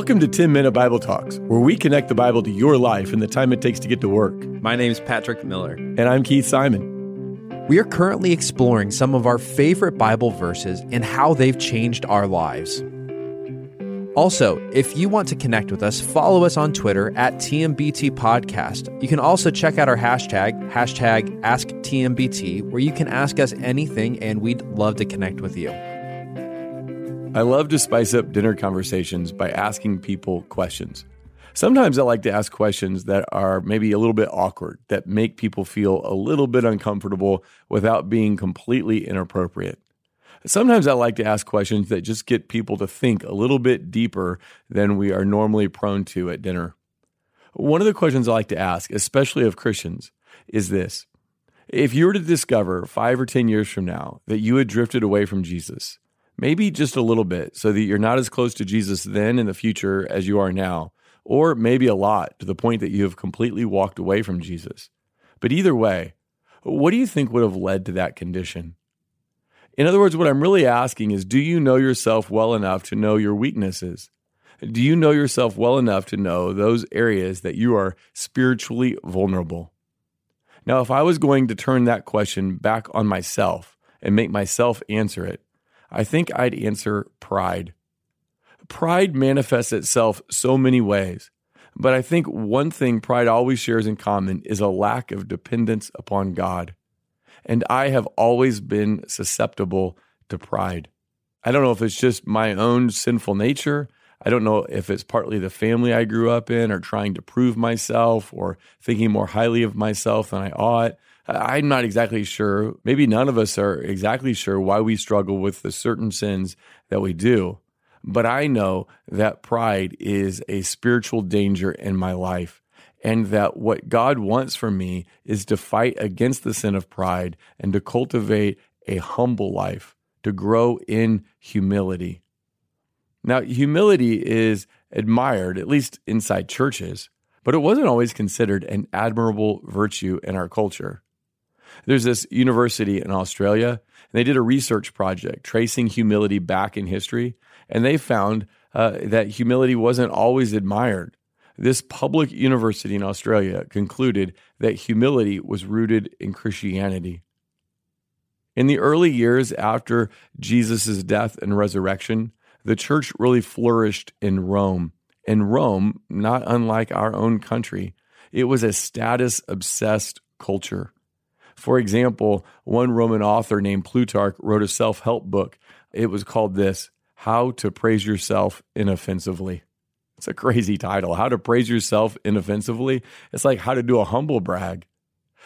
Welcome to 10 Minute Bible Talks, where we connect the Bible to your life and the time it takes to get to work. My name is Patrick Miller. And I'm Keith Simon. We are currently exploring some of our favorite Bible verses and how they've changed our lives. Also, if you want to connect with us, follow us on Twitter at TMBT Podcast. You can also check out our hashtag, hashtag AskTMBT, where you can ask us anything and we'd love to connect with you. I love to spice up dinner conversations by asking people questions. Sometimes I like to ask questions that are maybe a little bit awkward, that make people feel a little bit uncomfortable without being completely inappropriate. Sometimes I like to ask questions that just get people to think a little bit deeper than we are normally prone to at dinner. One of the questions I like to ask, especially of Christians, is this If you were to discover five or 10 years from now that you had drifted away from Jesus, maybe just a little bit, so that you're not as close to Jesus then in the future as you are now, or maybe a lot to the point that you have completely walked away from Jesus. But either way, what do you think would have led to that condition? In other words, what I'm really asking is do you know yourself well enough to know your weaknesses? Do you know yourself well enough to know those areas that you are spiritually vulnerable? Now, if I was going to turn that question back on myself and make myself answer it, I think I'd answer pride. Pride manifests itself so many ways, but I think one thing pride always shares in common is a lack of dependence upon God. And I have always been susceptible to pride. I don't know if it's just my own sinful nature. I don't know if it's partly the family I grew up in or trying to prove myself or thinking more highly of myself than I ought. I'm not exactly sure. Maybe none of us are exactly sure why we struggle with the certain sins that we do. But I know that pride is a spiritual danger in my life, and that what God wants from me is to fight against the sin of pride and to cultivate a humble life, to grow in humility. Now, humility is admired, at least inside churches, but it wasn't always considered an admirable virtue in our culture. There's this university in Australia, and they did a research project tracing humility back in history, and they found uh, that humility wasn't always admired. This public university in Australia concluded that humility was rooted in Christianity. In the early years after Jesus' death and resurrection, the church really flourished in Rome. In Rome, not unlike our own country, it was a status obsessed culture. For example, one Roman author named Plutarch wrote a self help book. It was called this How to Praise Yourself Inoffensively. It's a crazy title. How to Praise Yourself Inoffensively. It's like how to do a humble brag.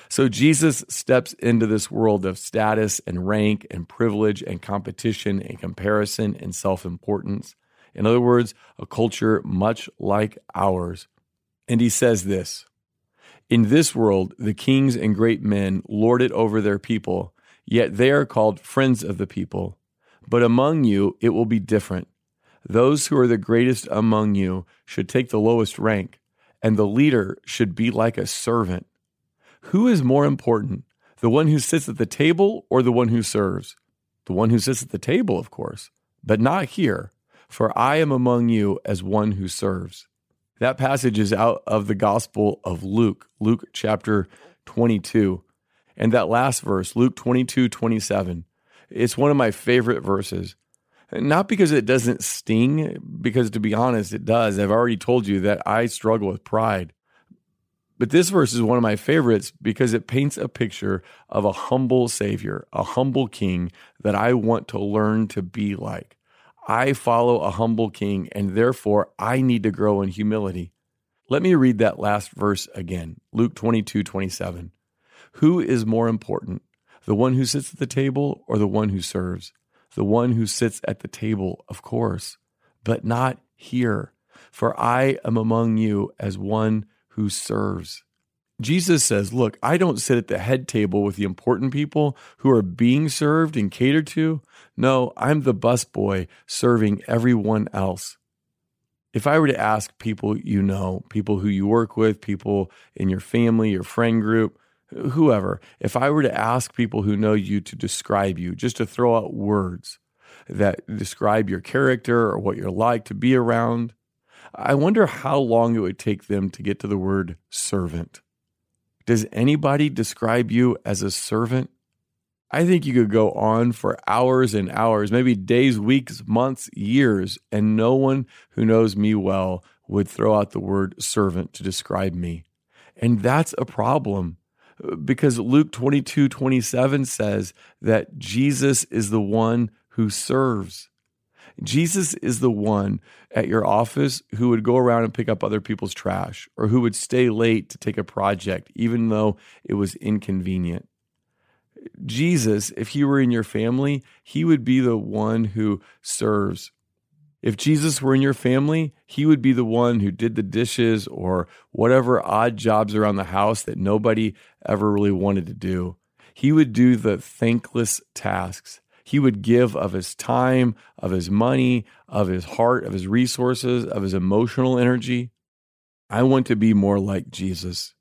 So Jesus steps into this world of status and rank and privilege and competition and comparison and self importance. In other words, a culture much like ours. And he says this in this world, the kings and great men lord it over their people, yet they are called friends of the people. But among you, it will be different. Those who are the greatest among you should take the lowest rank, and the leader should be like a servant. Who is more important, the one who sits at the table or the one who serves? The one who sits at the table, of course, but not here, for I am among you as one who serves. That passage is out of the Gospel of Luke, Luke chapter 22. And that last verse, Luke 22, 27, it's one of my favorite verses. Not because it doesn't sting, because to be honest, it does. I've already told you that I struggle with pride. But this verse is one of my favorites because it paints a picture of a humble Savior, a humble King that I want to learn to be like. I follow a humble king, and therefore I need to grow in humility. Let me read that last verse again Luke 22 27. Who is more important, the one who sits at the table or the one who serves? The one who sits at the table, of course, but not here, for I am among you as one who serves. Jesus says, Look, I don't sit at the head table with the important people who are being served and catered to. No, I'm the busboy serving everyone else. If I were to ask people you know, people who you work with, people in your family, your friend group, whoever, if I were to ask people who know you to describe you, just to throw out words that describe your character or what you're like to be around, I wonder how long it would take them to get to the word servant. Does anybody describe you as a servant? I think you could go on for hours and hours, maybe days, weeks, months, years, and no one who knows me well would throw out the word servant to describe me. And that's a problem because Luke 22 27 says that Jesus is the one who serves. Jesus is the one at your office who would go around and pick up other people's trash or who would stay late to take a project, even though it was inconvenient. Jesus, if he were in your family, he would be the one who serves. If Jesus were in your family, he would be the one who did the dishes or whatever odd jobs around the house that nobody ever really wanted to do. He would do the thankless tasks. He would give of his time, of his money, of his heart, of his resources, of his emotional energy. I want to be more like Jesus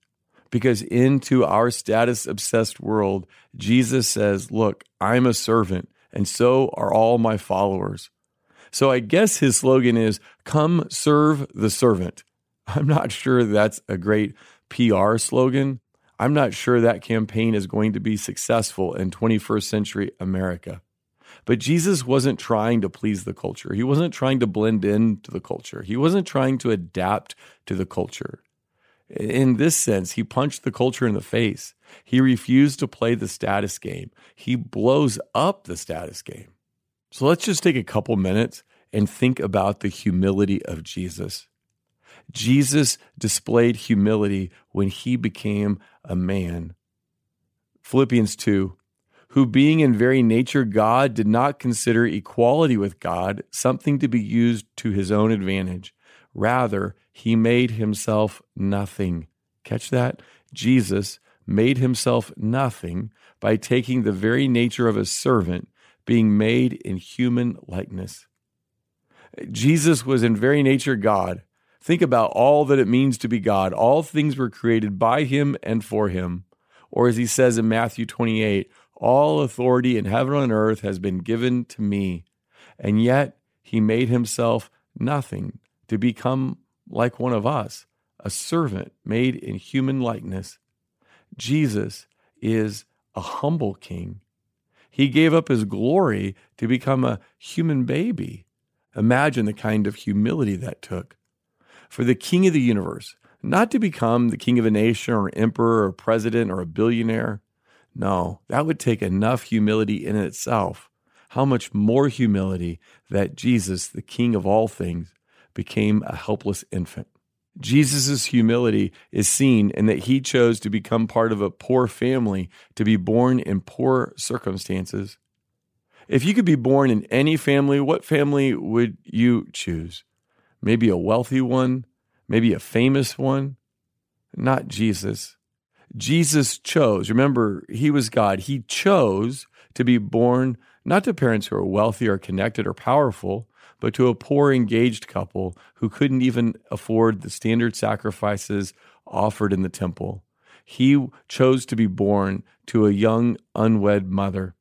because into our status obsessed world, Jesus says, Look, I'm a servant, and so are all my followers. So I guess his slogan is, Come serve the servant. I'm not sure that's a great PR slogan. I'm not sure that campaign is going to be successful in 21st century America. But Jesus wasn't trying to please the culture. He wasn't trying to blend into the culture. He wasn't trying to adapt to the culture. In this sense, he punched the culture in the face. He refused to play the status game. He blows up the status game. So let's just take a couple minutes and think about the humility of Jesus. Jesus displayed humility when he became a man. Philippians 2 who being in very nature God did not consider equality with God something to be used to his own advantage. Rather, he made himself nothing. Catch that? Jesus made himself nothing by taking the very nature of a servant, being made in human likeness. Jesus was in very nature God. Think about all that it means to be God. All things were created by him and for him. Or as he says in Matthew 28, all authority in heaven and earth has been given to me. And yet he made himself nothing to become like one of us, a servant made in human likeness. Jesus is a humble king. He gave up his glory to become a human baby. Imagine the kind of humility that took. For the king of the universe, not to become the king of a nation or emperor or president or a billionaire, no, that would take enough humility in itself. How much more humility that Jesus, the King of all things, became a helpless infant. Jesus' humility is seen in that he chose to become part of a poor family, to be born in poor circumstances. If you could be born in any family, what family would you choose? Maybe a wealthy one, maybe a famous one? Not Jesus. Jesus chose, remember, he was God. He chose to be born not to parents who are wealthy or connected or powerful, but to a poor engaged couple who couldn't even afford the standard sacrifices offered in the temple. He chose to be born to a young unwed mother.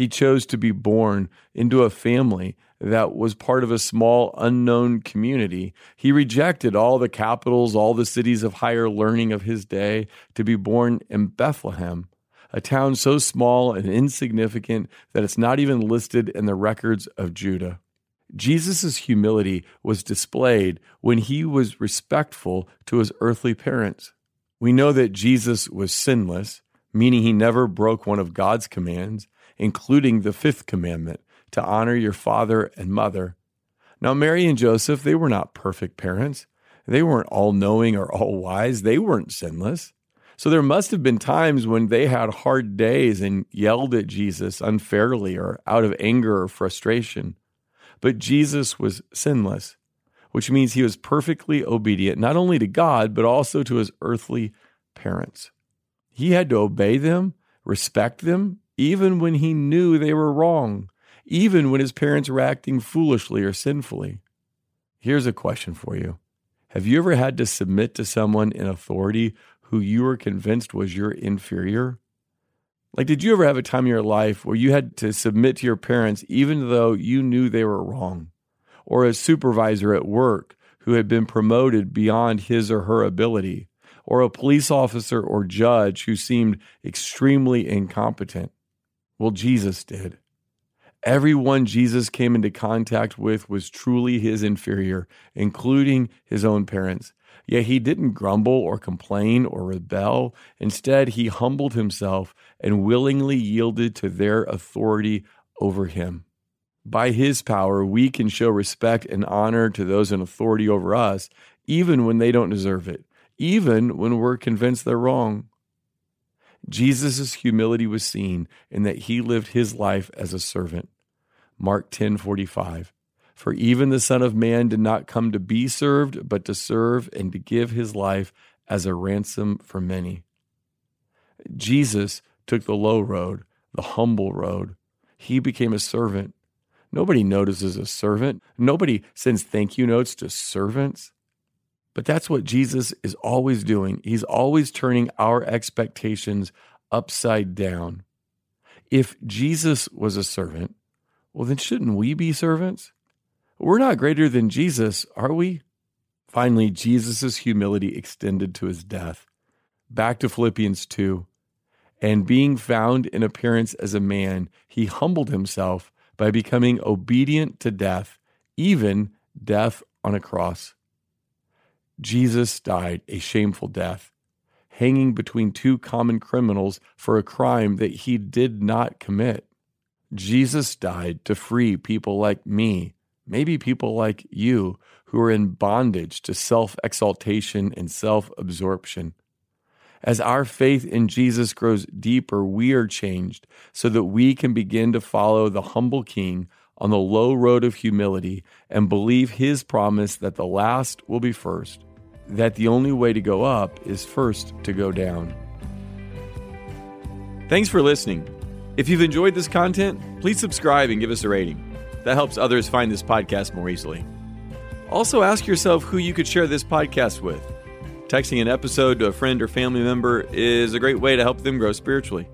He chose to be born into a family that was part of a small unknown community. He rejected all the capitals, all the cities of higher learning of his day to be born in Bethlehem, a town so small and insignificant that it's not even listed in the records of Judah. Jesus' humility was displayed when he was respectful to his earthly parents. We know that Jesus was sinless, meaning he never broke one of God's commands, including the fifth commandment to honor your father and mother. Now, Mary and Joseph, they were not perfect parents. They weren't all knowing or all wise. They weren't sinless. So there must have been times when they had hard days and yelled at Jesus unfairly or out of anger or frustration. But Jesus was sinless, which means he was perfectly obedient, not only to God, but also to his earthly parents. He had to obey them, respect them, even when he knew they were wrong even when his parents were acting foolishly or sinfully. Here's a question for you Have you ever had to submit to someone in authority who you were convinced was your inferior? Like, did you ever have a time in your life where you had to submit to your parents even though you knew they were wrong? Or a supervisor at work who had been promoted beyond his or her ability, or a police officer or judge who seemed extremely incompetent. Well, Jesus did. Everyone Jesus came into contact with was truly his inferior, including his own parents. Yet he didn't grumble or complain or rebel. Instead, he humbled himself and willingly yielded to their authority over him. By his power, we can show respect and honor to those in authority over us, even when they don't deserve it, even when we're convinced they're wrong. Jesus' humility was seen in that he lived his life as a servant. Mark 10:45. For even the Son of Man did not come to be served, but to serve and to give his life as a ransom for many. Jesus took the low road, the humble road. He became a servant. Nobody notices a servant. Nobody sends thank you notes to servants. But that's what Jesus is always doing. He's always turning our expectations upside down. If Jesus was a servant, well, then shouldn't we be servants? We're not greater than Jesus, are we? Finally, Jesus' humility extended to his death. Back to Philippians 2. And being found in appearance as a man, he humbled himself by becoming obedient to death, even death on a cross. Jesus died a shameful death, hanging between two common criminals for a crime that he did not commit. Jesus died to free people like me, maybe people like you, who are in bondage to self exaltation and self absorption. As our faith in Jesus grows deeper, we are changed so that we can begin to follow the humble King on the low road of humility and believe his promise that the last will be first that the only way to go up is first to go down. Thanks for listening. If you've enjoyed this content, please subscribe and give us a rating. That helps others find this podcast more easily. Also, ask yourself who you could share this podcast with. Texting an episode to a friend or family member is a great way to help them grow spiritually.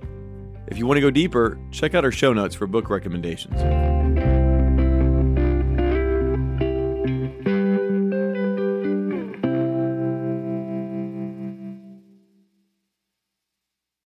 If you want to go deeper, check out our show notes for book recommendations.